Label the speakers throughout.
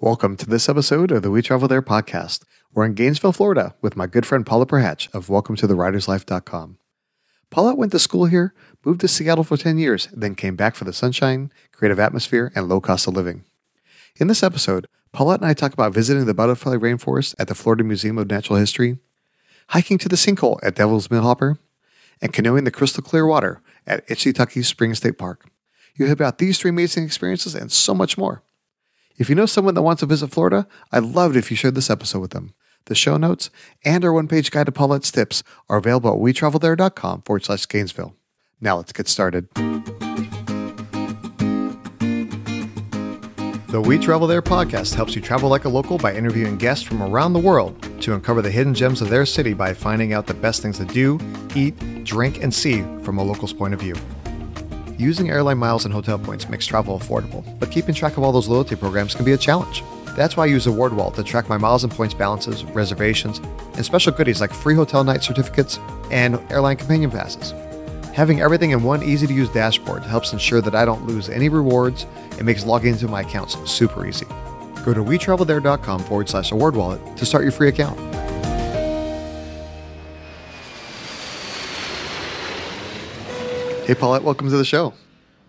Speaker 1: Welcome to this episode of the We Travel There podcast. We're in Gainesville, Florida with my good friend Paula Perhach of Welcome to the. Paula went to school here, moved to Seattle for 10 years, then came back for the sunshine, creative atmosphere, and low cost of living. In this episode, Paula and I talk about visiting the butterfly rainforest at the Florida Museum of Natural History, hiking to the sinkhole at Devil's Millhopper, and canoeing the crystal clear water at Ichetucknee Spring State Park. You'll hear about these three amazing experiences and so much more. If you know someone that wants to visit Florida, I'd love it if you shared this episode with them. The show notes and our one page guide to Paulette's tips are available at wetravelthere.com forward slash Gainesville. Now let's get started. The We Travel There podcast helps you travel like a local by interviewing guests from around the world to uncover the hidden gems of their city by finding out the best things to do, eat, drink, and see from a local's point of view. Using airline miles and hotel points makes travel affordable, but keeping track of all those loyalty programs can be a challenge. That's why I use AwardWallet to track my miles and points balances, reservations, and special goodies like free hotel night certificates and airline companion passes. Having everything in one easy to use dashboard helps ensure that I don't lose any rewards and makes logging into my accounts super easy. Go to wetravelthere.com forward slash award wallet to start your free account. Hey, Paulette, welcome to the show.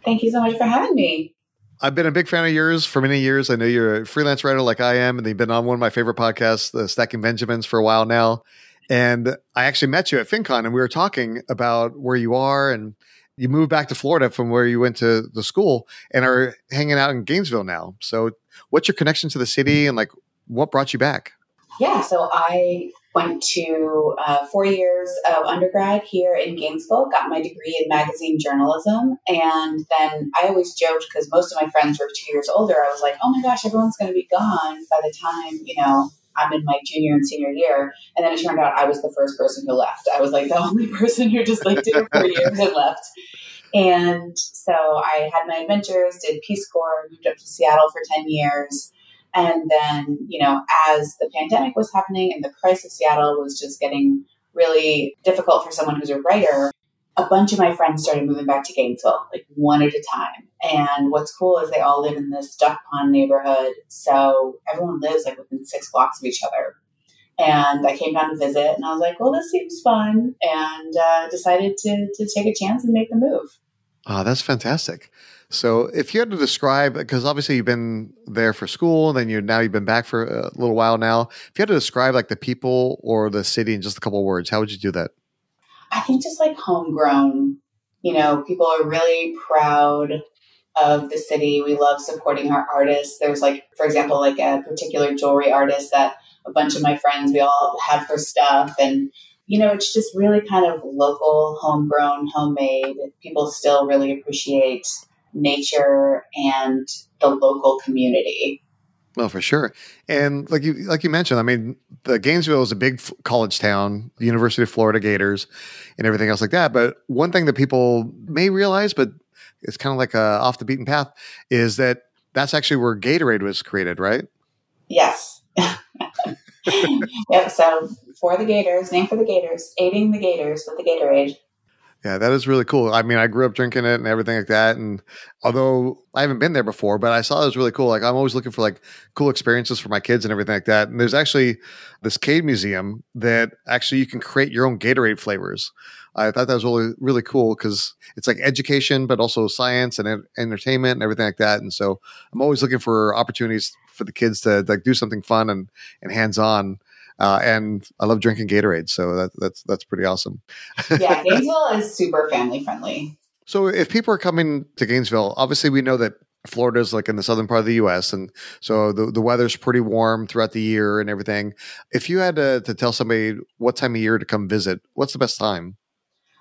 Speaker 2: Thank you so much for having me.
Speaker 1: I've been a big fan of yours for many years. I know you're a freelance writer like I am, and you've been on one of my favorite podcasts, the Stacking Benjamins, for a while now. And I actually met you at FinCon, and we were talking about where you are, and you moved back to Florida from where you went to the school, and are hanging out in Gainesville now. So, what's your connection to the city, and like, what brought you back?
Speaker 2: Yeah, so I went to uh, four years of undergrad here in Gainesville, got my degree in magazine journalism. And then I always joked because most of my friends were two years older. I was like, oh my gosh, everyone's going to be gone by the time, you know, I'm in my junior and senior year. And then it turned out I was the first person who left. I was like the only person who just like did it for years and left. And so I had my adventures, did Peace Corps, moved up to Seattle for 10 years and then, you know, as the pandemic was happening and the price of Seattle was just getting really difficult for someone who's a writer, a bunch of my friends started moving back to Gainesville, like one at a time. And what's cool is they all live in this duck pond neighborhood. So everyone lives like within six blocks of each other. And I came down to visit and I was like, well, this seems fun. And uh, decided to, to take a chance and make the move.
Speaker 1: Oh, that's fantastic. So, if you had to describe, because obviously you've been there for school, and then you now you've been back for a little while now. If you had to describe like the people or the city in just a couple words, how would you do that?
Speaker 2: I think just like homegrown. You know, people are really proud of the city. We love supporting our artists. There's like, for example, like a particular jewelry artist that a bunch of my friends we all have her stuff and you know, it's just really kind of local, homegrown, homemade. People still really appreciate nature and the local community.
Speaker 1: Well, for sure, and like you like you mentioned, I mean, the Gainesville is a big f- college town, University of Florida Gators, and everything else like that. But one thing that people may realize, but it's kind of like a off the beaten path, is that that's actually where Gatorade was created, right?
Speaker 2: Yes. yep. So for the Gators, name for the Gators, aiding the Gators with the Gatorade.
Speaker 1: Yeah, that is really cool. I mean, I grew up drinking it and everything like that. And although I haven't been there before, but I saw it was really cool. Like I'm always looking for like cool experiences for my kids and everything like that. And there's actually this Cade museum that actually you can create your own Gatorade flavors. I thought that was really really cool because it's like education, but also science and entertainment and everything like that. And so I'm always looking for opportunities for the kids to like do something fun and and hands on uh, and I love drinking Gatorade, so that, that's that's pretty awesome.
Speaker 2: yeah, Gainesville is super family friendly.
Speaker 1: So if people are coming to Gainesville, obviously we know that Florida is like in the southern part of the U.S., and so the the weather's pretty warm throughout the year and everything. If you had to, to tell somebody what time of year to come visit, what's the best time?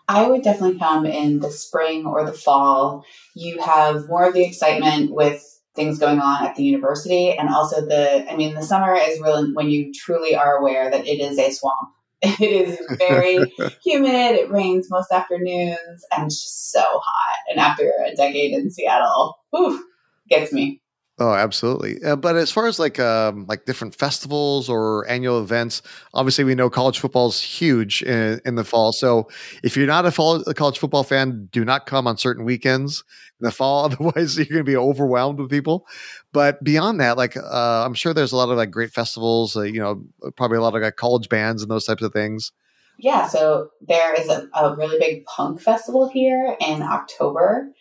Speaker 2: I would definitely come in the spring or the fall. You have more of the excitement with things going on at the university. And also the i mean the summer is really when you truly are aware that it is a swamp. It is very humid. It rains most afternoons and it's just so hot. And after a decade in seattle whew, gets me
Speaker 1: Oh, absolutely. Uh, but as far as like um, like different festivals or annual events, obviously we know college football is huge in, in the fall. So if you're not a, fall, a college football fan, do not come on certain weekends in the fall. Otherwise, you're going to be overwhelmed with people. But beyond that, like uh, I'm sure there's a lot of like great festivals. Uh, you know, probably a lot of like college bands and those types of things.
Speaker 2: Yeah, so there is a, a really big punk festival here in October.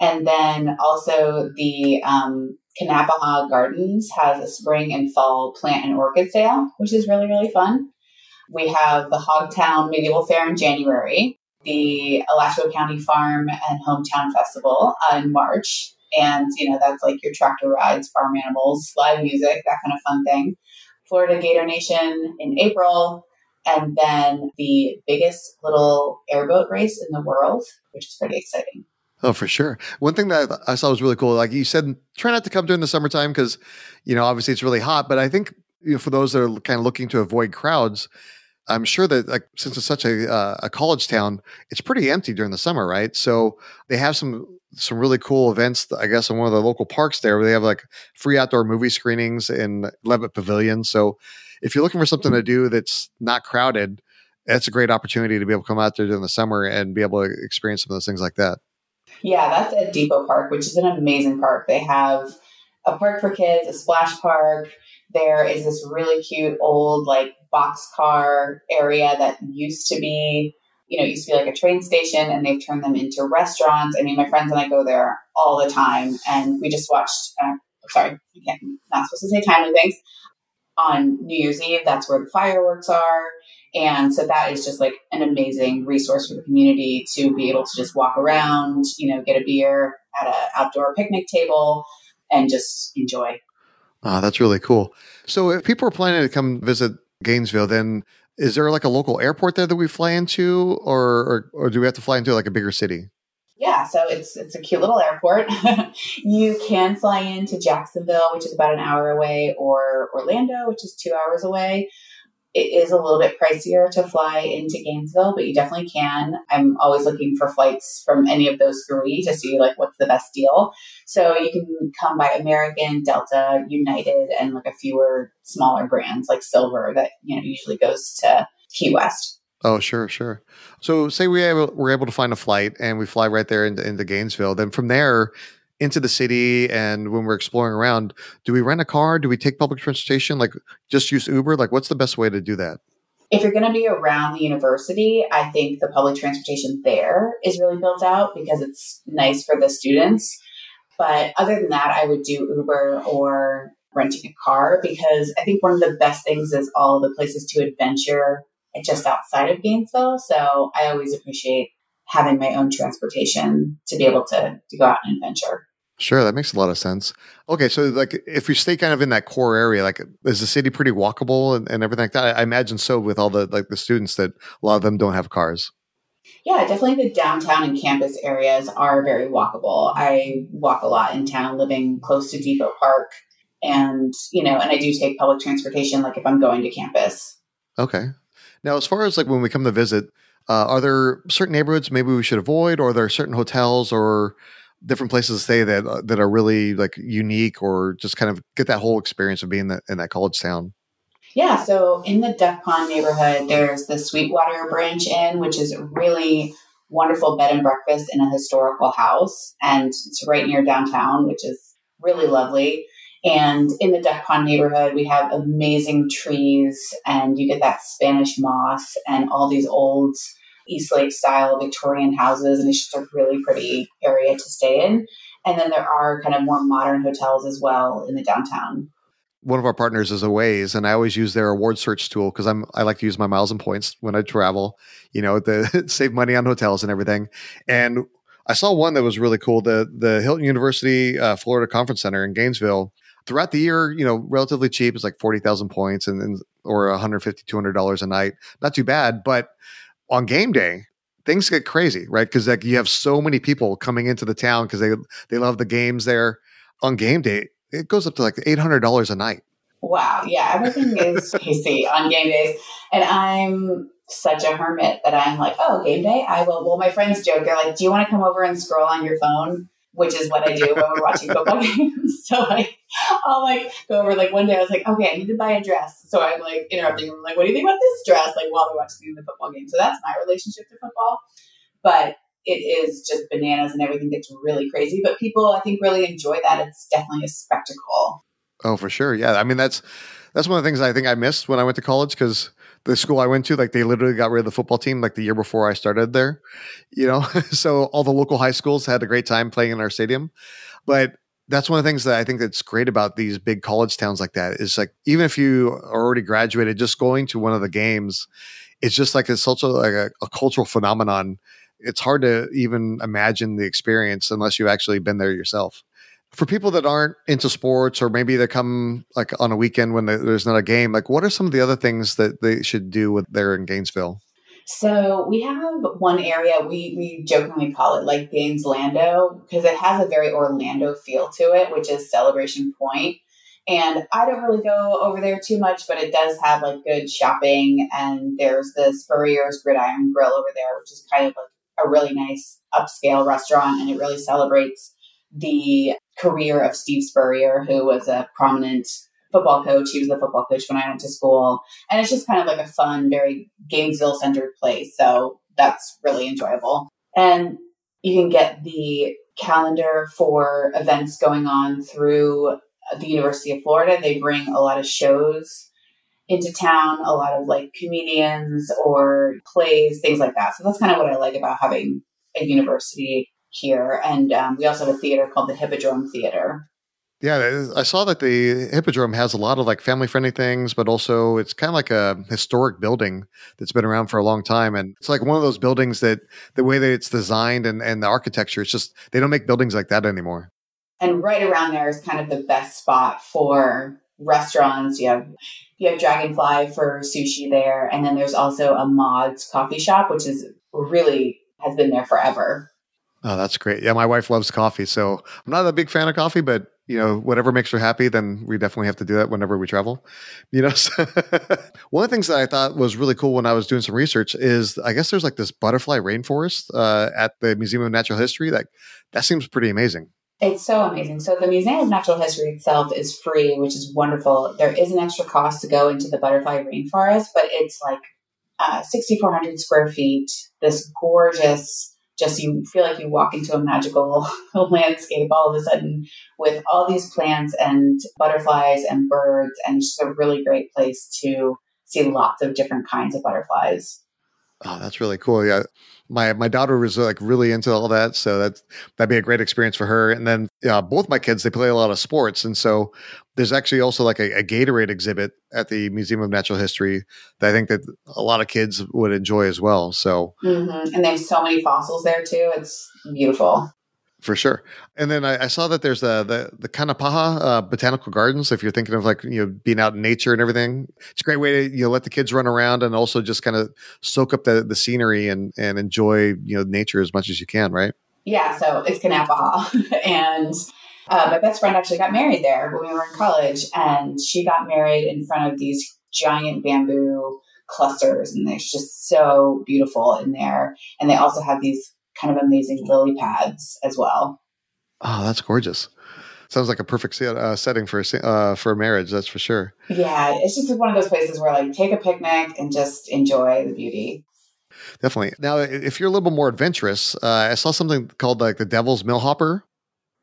Speaker 2: And then also the um, Kanapaha Gardens has a spring and fall plant and orchid sale, which is really, really fun. We have the Hogtown Medieval Fair in January, the Alachua County Farm and Hometown Festival in March. And, you know, that's like your tractor rides, farm animals, live music, that kind of fun thing. Florida Gator Nation in April, and then the biggest little airboat race in the world, which is pretty exciting.
Speaker 1: Oh, for sure. One thing that I saw was really cool. Like you said, try not to come during the summertime because, you know, obviously it's really hot. But I think you know, for those that are kind of looking to avoid crowds, I'm sure that like since it's such a uh, a college town, it's pretty empty during the summer, right? So they have some some really cool events. I guess in one of the local parks there, where they have like free outdoor movie screenings in Levitt Pavilion. So if you're looking for something to do that's not crowded, that's a great opportunity to be able to come out there during the summer and be able to experience some of those things like that.
Speaker 2: Yeah, that's at Depot Park, which is an amazing park. They have a park for kids, a splash park. There is this really cute old like boxcar area that used to be, you know, used to be like a train station and they've turned them into restaurants. I mean, my friends and I go there all the time and we just watched, uh, sorry, I can't, not supposed to say timely things. On New Year's Eve, that's where the fireworks are. And so that is just like an amazing resource for the community to be able to just walk around, you know, get a beer at an outdoor picnic table and just enjoy.
Speaker 1: Ah, that's really cool. So if people are planning to come visit Gainesville, then is there like a local airport there that we fly into or, or, or do we have to fly into like a bigger city?
Speaker 2: Yeah, so it's it's a cute little airport. you can fly into Jacksonville, which is about an hour away, or Orlando, which is two hours away it is a little bit pricier to fly into Gainesville, but you definitely can. I'm always looking for flights from any of those three to see like what's the best deal. So you can come by American, Delta, United, and like a fewer smaller brands like Silver that you know usually goes to Key West.
Speaker 1: Oh, sure, sure. So, say we able, we're able to find a flight and we fly right there into, into Gainesville. Then from there, into the city and when we're exploring around, do we rent a car? Do we take public transportation? Like just use Uber? Like what's the best way to do that?
Speaker 2: If you're going to be around the university, I think the public transportation there is really built out because it's nice for the students. But other than that, I would do Uber or renting a car because I think one of the best things is all the places to adventure just outside of Gainesville. So I always appreciate having my own transportation to be able to, to go out and adventure.
Speaker 1: Sure, that makes a lot of sense. Okay, so like if we stay kind of in that core area, like is the city pretty walkable and, and everything like that? I, I imagine so with all the like the students that a lot of them don't have cars.
Speaker 2: Yeah, definitely the downtown and campus areas are very walkable. I walk a lot in town living close to Depot Park and, you know, and I do take public transportation like if I'm going to campus.
Speaker 1: Okay. Now, as far as like when we come to visit, uh, are there certain neighborhoods maybe we should avoid or are there certain hotels or different places to stay that uh, that are really like unique or just kind of get that whole experience of being that, in that college town?
Speaker 2: Yeah, so in the Duck Pond neighborhood, there's the Sweetwater Branch Inn, which is really wonderful bed and breakfast in a historical house, and it's right near downtown, which is really lovely. And in the Duck Pond neighborhood, we have amazing trees, and you get that Spanish moss and all these old East Lake style Victorian houses, and it's just a really pretty area to stay in. And then there are kind of more modern hotels as well in the downtown.
Speaker 1: One of our partners is Aways, and I always use their award search tool because I'm I like to use my miles and points when I travel, you know, to save money on hotels and everything. And I saw one that was really cool the the Hilton University uh, Florida Conference Center in Gainesville. Throughout the year, you know, relatively cheap. It's like forty thousand points and, and or 150 200 dollars a night. Not too bad, but on game day, things get crazy, right? Because like you have so many people coming into the town because they they love the games there. On game day, it goes up to like eight hundred dollars a night.
Speaker 2: Wow, yeah, everything is crazy on game days, and I'm such a hermit that I'm like, oh, game day, I will. Well, my friends joke, they're like, do you want to come over and scroll on your phone? Which is what I do when we're watching football games. so like I'll like go over like one day I was like, okay, I need to buy a dress. So I'm like interrupting them, like, what do you think about this dress? Like while they're watching the football game. So that's my relationship to football. But it is just bananas and everything gets really crazy. But people I think really enjoy that. It's definitely a spectacle.
Speaker 1: Oh, for sure. Yeah. I mean that's that's one of the things I think I missed when I went to college because the school I went to, like they literally got rid of the football team like the year before I started there, you know. so all the local high schools had a great time playing in our stadium. But that's one of the things that I think that's great about these big college towns like that is like even if you are already graduated, just going to one of the games, it's just like it's such a like a, a cultural phenomenon. It's hard to even imagine the experience unless you've actually been there yourself for people that aren't into sports or maybe they come like on a weekend when there's not a game like what are some of the other things that they should do with there in gainesville
Speaker 2: so we have one area we we jokingly call it like Gainslando because it has a very Orlando feel to it, which is Celebration Point. And I don't really go over there too much, but it does have like good shopping. And there's the Spurrier's Gridiron Grill over there, which is kind of like a really nice upscale restaurant, and it really celebrates the career of Steve Spurrier, who was a prominent football coach. He was the football coach when I went to school. And it's just kind of like a fun, very Gainesville centered place. So that's really enjoyable. And you can get the calendar for events going on through the University of Florida. They bring a lot of shows into town, a lot of like comedians or plays, things like that. So that's kind of what I like about having a university here. And um, we also have a theater called the Hippodrome Theater.
Speaker 1: Yeah, I saw that the Hippodrome has a lot of like family friendly things, but also it's kind of like a historic building that's been around for a long time. And it's like one of those buildings that the way that it's designed and, and the architecture, it's just, they don't make buildings like that anymore.
Speaker 2: And right around there is kind of the best spot for restaurants. You have, you have Dragonfly for sushi there. And then there's also a Maude's coffee shop, which is really has been there forever.
Speaker 1: Oh, that's great. Yeah, my wife loves coffee. So I'm not a big fan of coffee, but you know, whatever makes her happy, then we definitely have to do that whenever we travel. You know, so one of the things that I thought was really cool when I was doing some research is I guess there's like this butterfly rainforest uh, at the Museum of Natural History. Like that seems pretty amazing.
Speaker 2: It's so amazing. So the Museum of Natural History itself is free, which is wonderful. There is an extra cost to go into the butterfly rainforest, but it's like uh, 6,400 square feet. This gorgeous just you feel like you walk into a magical landscape all of a sudden with all these plants and butterflies and birds and it's just a really great place to see lots of different kinds of butterflies
Speaker 1: oh that's really cool yeah my my daughter was like really into all that so that's that'd be a great experience for her and then yeah both my kids they play a lot of sports and so there's actually also like a, a gatorade exhibit at the museum of natural history that i think that a lot of kids would enjoy as well so
Speaker 2: mm-hmm. and there's so many fossils there too it's beautiful
Speaker 1: for sure. And then I, I, saw that there's the the, Kanapaha uh, Botanical Gardens. If you're thinking of like you know being out in nature and everything, it's a great way to you know let the kids run around and also just kind of soak up the the scenery and and enjoy you know nature as much as you can. Right?
Speaker 2: Yeah. So it's Kanapaha, and uh, my best friend actually got married there when we were in college, and she got married in front of these giant bamboo clusters, and it's just so beautiful in there. And they also have these kind of amazing lily pads as well.
Speaker 1: Oh, that's gorgeous. Sounds like a perfect uh, setting for a, uh, for a marriage. That's for sure.
Speaker 2: Yeah, it's just one of those places where like take a picnic and just enjoy the beauty.
Speaker 1: Definitely. Now, if you're a little bit more adventurous, uh, I saw something called like the Devil's Millhopper.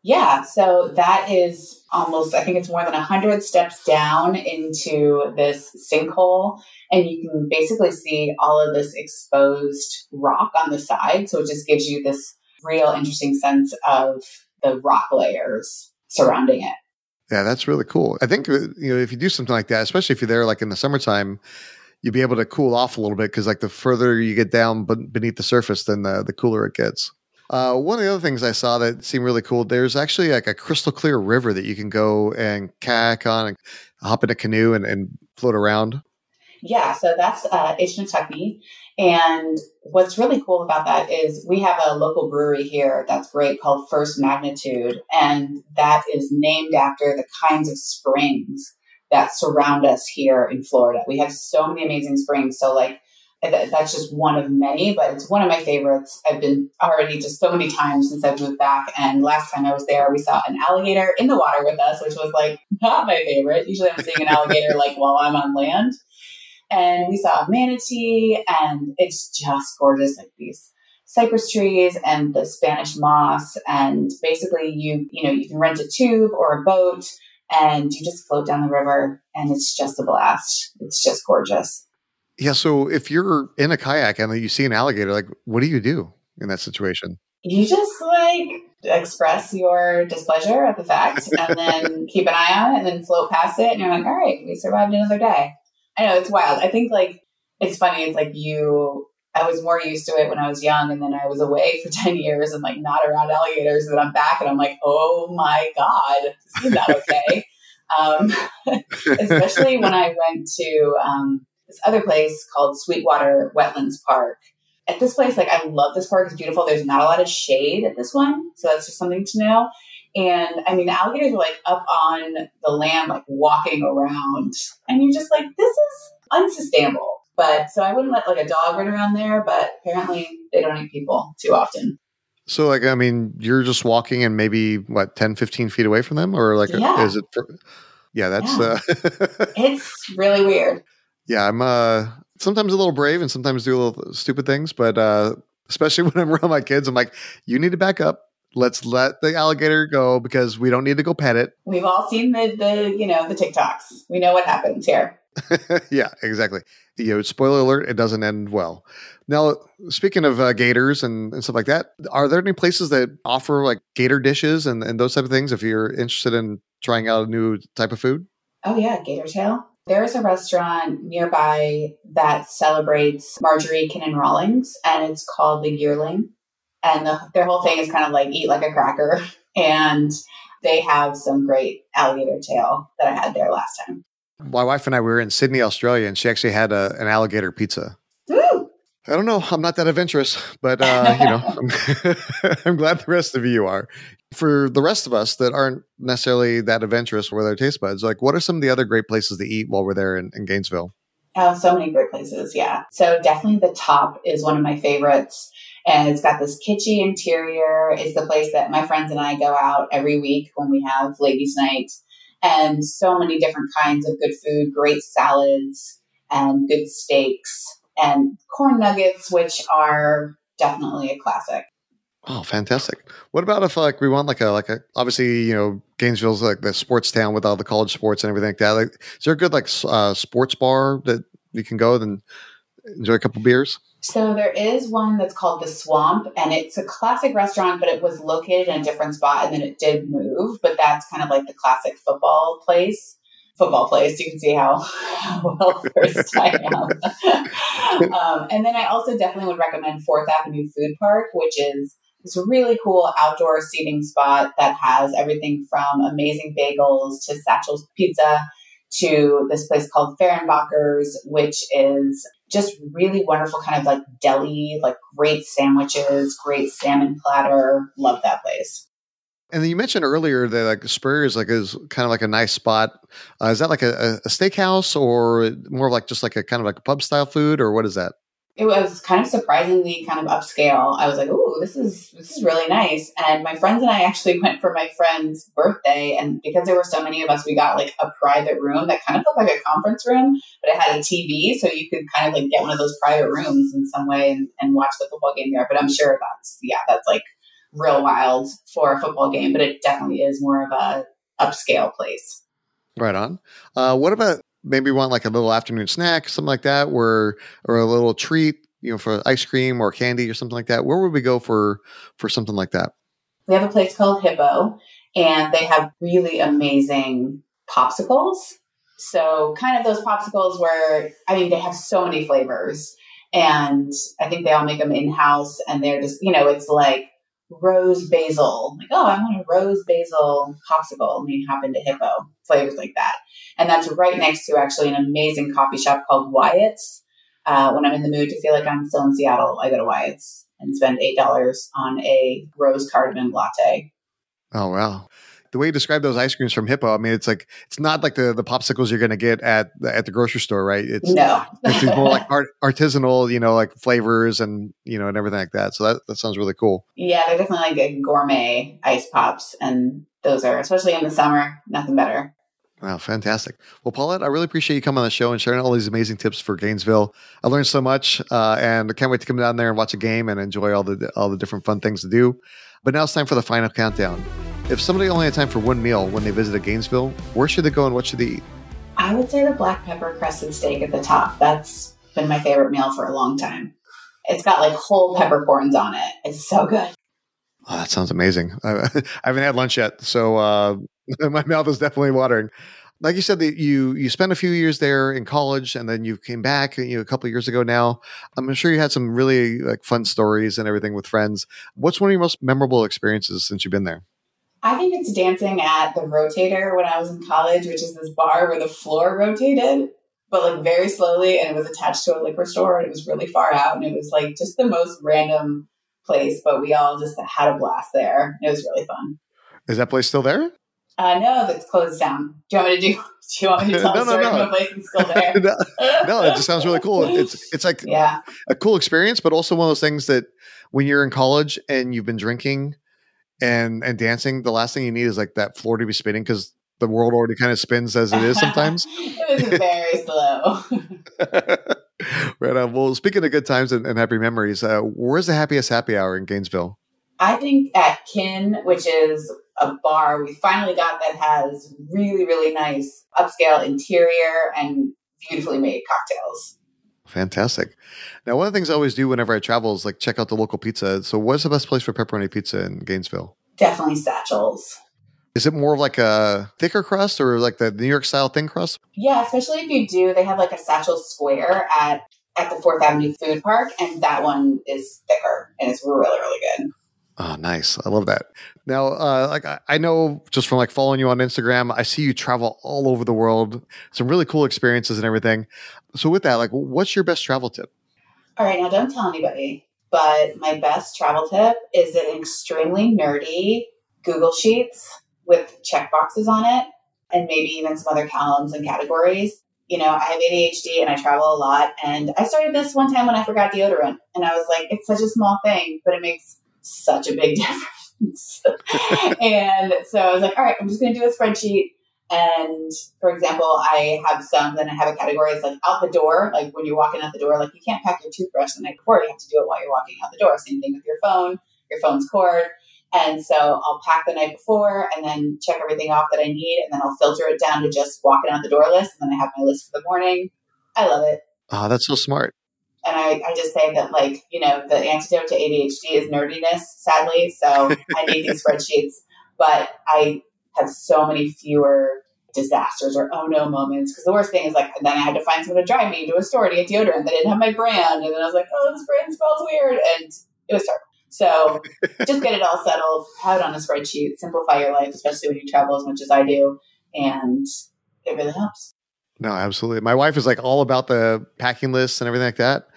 Speaker 2: Yeah, so that is almost, I think it's more than 100 steps down into this sinkhole. And you can basically see all of this exposed rock on the side. So it just gives you this real interesting sense of the rock layers surrounding it.
Speaker 1: Yeah, that's really cool. I think, uh, you know, if you do something like that, especially if you're there like in the summertime, you'll be able to cool off a little bit because like the further you get down beneath the surface, then the, the cooler it gets. Uh, one of the other things I saw that seemed really cool, there's actually like a crystal clear river that you can go and kayak on and hop in a canoe and, and float around.
Speaker 2: Yeah, so that's uh, And what's really cool about that is we have a local brewery here that's great called First Magnitude. And that is named after the kinds of springs that surround us here in Florida. We have so many amazing springs. So, like, that's just one of many, but it's one of my favorites. I've been already just so many times since I've moved back. And last time I was there, we saw an alligator in the water with us, which was like not my favorite. Usually I'm seeing an alligator like while I'm on land. And we saw a manatee, and it's just gorgeous. Like these cypress trees and the Spanish moss. And basically, you you know you can rent a tube or a boat, and you just float down the river, and it's just a blast. It's just gorgeous.
Speaker 1: Yeah. So if you're in a kayak and you see an alligator, like, what do you do in that situation?
Speaker 2: You just like express your displeasure at the fact and then keep an eye on it and then float past it. And you're like, all right, we survived another day. I know it's wild. I think like it's funny. It's like you, I was more used to it when I was young and then I was away for 10 years and like not around alligators. And then I'm back and I'm like, oh my God, is not okay. um, especially when I went to, um, this other place called Sweetwater Wetlands Park. At this place, like I love this park. It's beautiful. There's not a lot of shade at this one, so that's just something to know. And I mean, the alligators are like up on the land, like walking around, and you're just like, this is unsustainable. But so I wouldn't let like a dog run around there. But apparently, they don't eat people too often.
Speaker 1: So, like, I mean, you're just walking and maybe what 10, 15 feet away from them, or like, yeah. is it? For, yeah, that's. Yeah.
Speaker 2: Uh, it's really weird
Speaker 1: yeah, I'm uh, sometimes a little brave and sometimes do a little stupid things, but uh, especially when I'm around my kids, I'm like, you need to back up. Let's let the alligator go because we don't need to go pet it.
Speaker 2: We've all seen the the you know the TikToks. We know what happens here.
Speaker 1: yeah, exactly. You know, spoiler alert: it doesn't end well. Now, speaking of uh, gators and, and stuff like that, are there any places that offer like gator dishes and, and those type of things? If you're interested in trying out a new type of food.
Speaker 2: Oh yeah, gator tail. There's a restaurant nearby that celebrates Marjorie Kinnan Rawlings, and it's called The Yearling. And the, their whole thing is kind of like eat like a cracker. And they have some great alligator tail that I had there last time.
Speaker 1: My wife and I were in Sydney, Australia, and she actually had a, an alligator pizza. I don't know. I'm not that adventurous, but uh, you know, I'm, I'm, glad the rest of you are. For the rest of us that aren't necessarily that adventurous with our taste buds, like what are some of the other great places to eat while we're there in, in Gainesville?
Speaker 2: Oh, so many great places. Yeah. So definitely the top is one of my favorites. And it's got this kitschy interior. It's the place that my friends and I go out every week when we have ladies' night. And so many different kinds of good food, great salads and good steaks and corn nuggets, which are definitely a classic.
Speaker 1: Oh, fantastic! What about if like we want like a like a obviously you know Gainesville's like the sports town with all the college sports and everything like that. Like, is there a good like uh, sports bar that you can go and enjoy a couple beers?
Speaker 2: So there is one that's called the Swamp, and it's a classic restaurant, but it was located in a different spot, and then it did move. But that's kind of like the classic football place football place. You can see how, how well versed I am. um, and then I also definitely would recommend Fourth Avenue Food Park, which is this really cool outdoor seating spot that has everything from amazing bagels to Satchel's Pizza to this place called Fehrenbacher's, which is just really wonderful, kind of like deli, like great sandwiches, great salmon platter. Love that place.
Speaker 1: And then you mentioned earlier that like Spurs is like is kind of like a nice spot. Uh, is that like a, a steakhouse or more like just like a kind of like a pub style food or what is that?
Speaker 2: It was kind of surprisingly kind of upscale. I was like, "Ooh, this is this is really nice." And my friends and I actually went for my friend's birthday, and because there were so many of us, we got like a private room that kind of looked like a conference room, but it had a TV, so you could kind of like get one of those private rooms in some way and, and watch the football game there. But I'm sure that's yeah, that's like real wild for a football game, but it definitely is more of a upscale place.
Speaker 1: Right on. Uh, what about maybe want like a little afternoon snack, something like that, where or a little treat, you know, for ice cream or candy or something like that? Where would we go for for something like that?
Speaker 2: We have a place called Hyppo, and they have really amazing popsicles. So, kind of those popsicles where I mean, they have so many flavors, and I think they all make them in house, and they're just you know, it's like rose basil. Like, oh, I want a rose basil popsicle. And we hop into Hyppo flavors like that. And that's right next to actually an amazing coffee shop called Wyatt's. Uh, when I'm in the mood to feel like I'm still in Seattle, I go to Wyatt's and spend $8 on a rose cardamom latte.
Speaker 1: Oh, wow. The way you describe those ice creams from Hyppo, I mean, it's like it's not like the the popsicles you're going to get at the, at the grocery store, right? It's
Speaker 2: no,
Speaker 1: it's more like art, artisanal, you know, like flavors and you know and everything like that. So that that sounds really cool.
Speaker 2: Yeah, they're definitely like a gourmet ice pops, and those are especially in the summer, nothing better.
Speaker 1: Wow, fantastic. Well, Paulette, I really appreciate you coming on the show and sharing all these amazing tips for Gainesville. I learned so much, uh, and I can't wait to come down there and watch a game and enjoy all the all the different fun things to do. But now it's time for the final countdown. If somebody only had time for one meal when they visited Gainesville, where should they go and what should they eat?
Speaker 2: I would say the black pepper crested steak at the top. That's been my favorite meal for a long time. It's got like whole peppercorns on it. It's so good.
Speaker 1: Oh, that sounds amazing. I, I haven't had lunch yet, so uh, my mouth is definitely watering. Like you said, that you you spent a few years there in college, and then you came back you know, a couple years ago. Now, I'm sure you had some really like fun stories and everything with friends. What's one of your most memorable experiences since you've been there?
Speaker 2: I think it's dancing at the Rotator when I was in college, which is this bar where the floor rotated, but like very slowly, and it was attached to a liquor store, and it was really far out, and it was like just the most random place, but we all just had a blast there. It was really fun.
Speaker 1: Is that place still there?
Speaker 2: Uh, no, that's closed down. Do you want me to do? Do you want me to tell
Speaker 1: No,
Speaker 2: a
Speaker 1: no,
Speaker 2: story
Speaker 1: no.
Speaker 2: from a place that's still there?
Speaker 1: no, no, it just sounds really cool. It's it's like
Speaker 2: yeah,
Speaker 1: a cool experience, but also one of those things that when you're in college and you've been drinking and and dancing, the last thing you need is like that floor to be spinning because the world already kind of spins as it is sometimes.
Speaker 2: it was very slow.
Speaker 1: right on. Well, speaking of good times and, and happy memories, uh, where's the happiest happy hour in Gainesville?
Speaker 2: I think at Kin, which is a bar we finally got that has really, really nice upscale interior and beautifully made cocktails.
Speaker 1: Fantastic. Now, one of the things I always do whenever I travel is like check out the local pizza. So, what's the best place for pepperoni pizza in Gainesville?
Speaker 2: Definitely satchels.
Speaker 1: Is it more of like a thicker crust or like the New York style thin crust?
Speaker 2: Yeah, especially if you do, they have like a satchel square at at the Fourth Avenue Food Park, and that one is thicker and it's really, really good.
Speaker 1: Oh, nice. I love that. Now, uh, like I, know just from like following you on Instagram, I see you travel all over the world, some really cool experiences and everything. So, with that, like, what's your best travel tip?
Speaker 2: All right, now don't tell anybody, but my best travel tip is an extremely nerdy Google Sheets with check boxes on it and maybe even some other columns and categories. You know, I have ADHD and I travel a lot. And I started this one time when I forgot deodorant. And I was like, it's such a small thing, but it makes such a big difference. and so I was like, all right, I'm just going to do a spreadsheet. And for example, I have some, then I have a category that's like out the door, like when you're walking out the door, like you can't pack your toothbrush the night before, you have to do it while you're walking out the door. Same thing with your phone, your phone's cord. And so I'll pack the night before and then check everything off that I need. And then I'll filter it down to just walking out the door list. And then I have my list for the morning. I love it.
Speaker 1: Oh, that's so smart.
Speaker 2: And I, I just say that, like, you know, the antidote to ADHD is nerdiness, sadly. So I need these spreadsheets, but I have so many fewer disasters or oh no moments. Because the worst thing is, like, then I had to find someone to drive me to a store to get deodorant They didn't have my brand. And then I was like, oh, this brand smells weird. And it was terrible. So just get it all settled, have it on a spreadsheet, simplify your life, especially when you travel as much as I do. And it really helps.
Speaker 1: No, absolutely. My wife is like all about the packing lists and everything like that.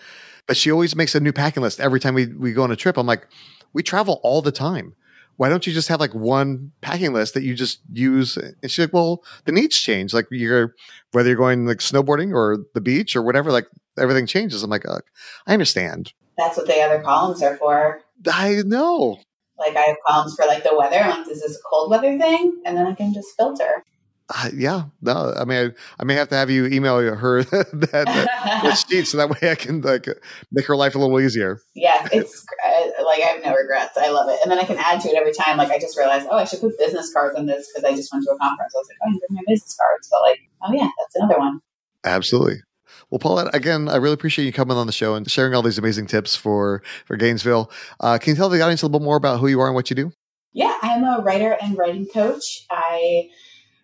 Speaker 1: But she always makes a new packing list every time we, we go on a trip. I'm like, we travel all the time. Why don't you just have like one packing list that you just use? And she's like, well, the needs change. Like you're, whether you're going like snowboarding or the beach or whatever, like everything changes. I'm like, I understand.
Speaker 2: That's what the other columns are for.
Speaker 1: I know.
Speaker 2: Like I have columns for like the weather. I'm like, is this a cold weather thing? And then I can just filter.
Speaker 1: Uh, yeah, no. I mean, I, I, may have to have you email her that, that, that sheet so that way I can like make her life a little easier.
Speaker 2: Yeah, it's uh, like I have no regrets. I love it, and then I can add to it every time. Like I just realized, oh, I should put business cards on this because I just went to a conference. I was like, oh, I didn't bring my business cards, but like, oh yeah, that's another one.
Speaker 1: Absolutely. Well, Paulette, again, I really appreciate you coming on the show and sharing all these amazing tips for for Gainesville. Uh, can you tell the audience a little bit more about who you are and what you do?
Speaker 2: Yeah, I'm a writer and writing coach. I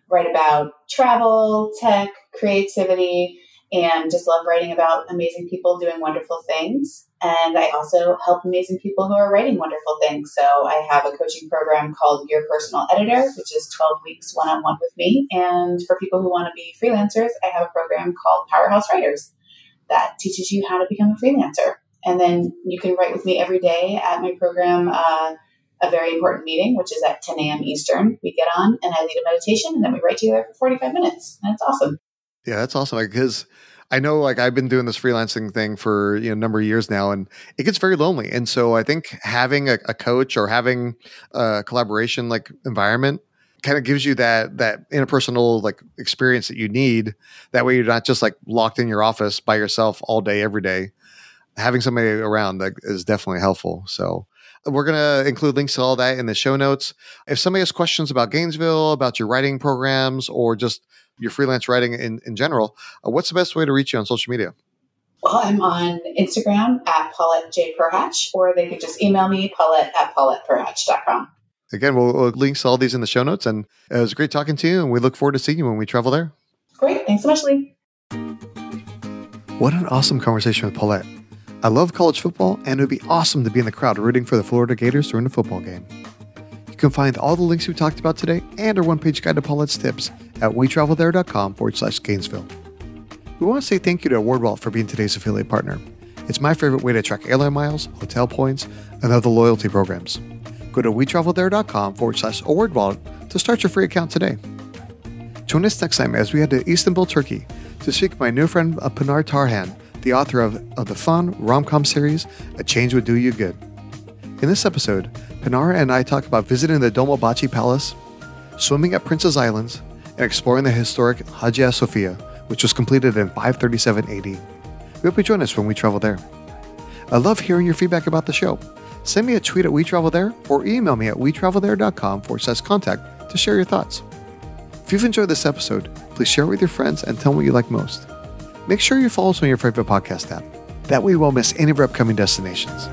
Speaker 2: write about travel, tech, creativity, and just love writing about amazing people doing wonderful things. And I also help amazing people who are writing wonderful things. So I have a coaching program called Your Personal Editor, which is 12 weeks one on one with me. And for people who want to be freelancers, I have a program called Powerhouse Writers that teaches you how to become a freelancer. And then you can write with me every day at my program. Uh, a very important meeting, which is at 10 a.m. Eastern. We get on and I lead a meditation and then we write together for 45 minutes. And it's awesome.
Speaker 1: Yeah, that's awesome. Because I know like I've been doing this freelancing thing for you know a number of years now and it gets very lonely. And so I think having a, a coach or having a collaboration like environment kind of gives you that that interpersonal like experience that you need. That way you're not just like locked in your office by yourself all day every day. Having somebody around that is definitely helpful. So we're going to include links to all that in the show notes. If somebody has questions about Gainesville, about your writing programs, or just your freelance writing in, in general, uh, what's the best way to reach you on social media?
Speaker 2: Well, I'm on Instagram at Paulette J. Perhach, or they could just email me, Paulette at pauletteperhach.com.
Speaker 1: Again, we'll, we'll link to all these in the show notes. And it was great talking to you, and we look forward to seeing you when we travel there.
Speaker 2: Great. Thanks so much, Lee.
Speaker 1: What an awesome conversation with Paulette. I love college football, and it would be awesome to be in the crowd rooting for the Florida Gators during a football game. You can find all the links we talked about today and our one page guide to Paulette's tips at wetravelthere.com forward slash Gainesville. We want to say thank you to AwardWallet for being today's affiliate partner. It's my favorite way to track airline miles, hotel points, and other loyalty programs. Go to wetravelthere.com forward slash AwardWallet to start your free account today. Join us next time as we head to Istanbul, Turkey to speak with my new friend uh, Pinar Tarhan, the author of, of the fun rom-com series A Change Would Do You Good. In this episode, Pinar and I talk about visiting the Dolmabahce Palace, swimming at Princess Islands, and exploring the historic Hagia Sophia, which was completed in 537 AD. We hope you join us when we travel there. I love hearing your feedback about the show. Send me a tweet at We Travel There or email me at wetravelthere.com forward slash contact to share your thoughts. If you've enjoyed this episode, please share it with your friends and tell me what you like most. Make sure you follow us on your favorite podcast app. That way you won't miss any of our upcoming destinations.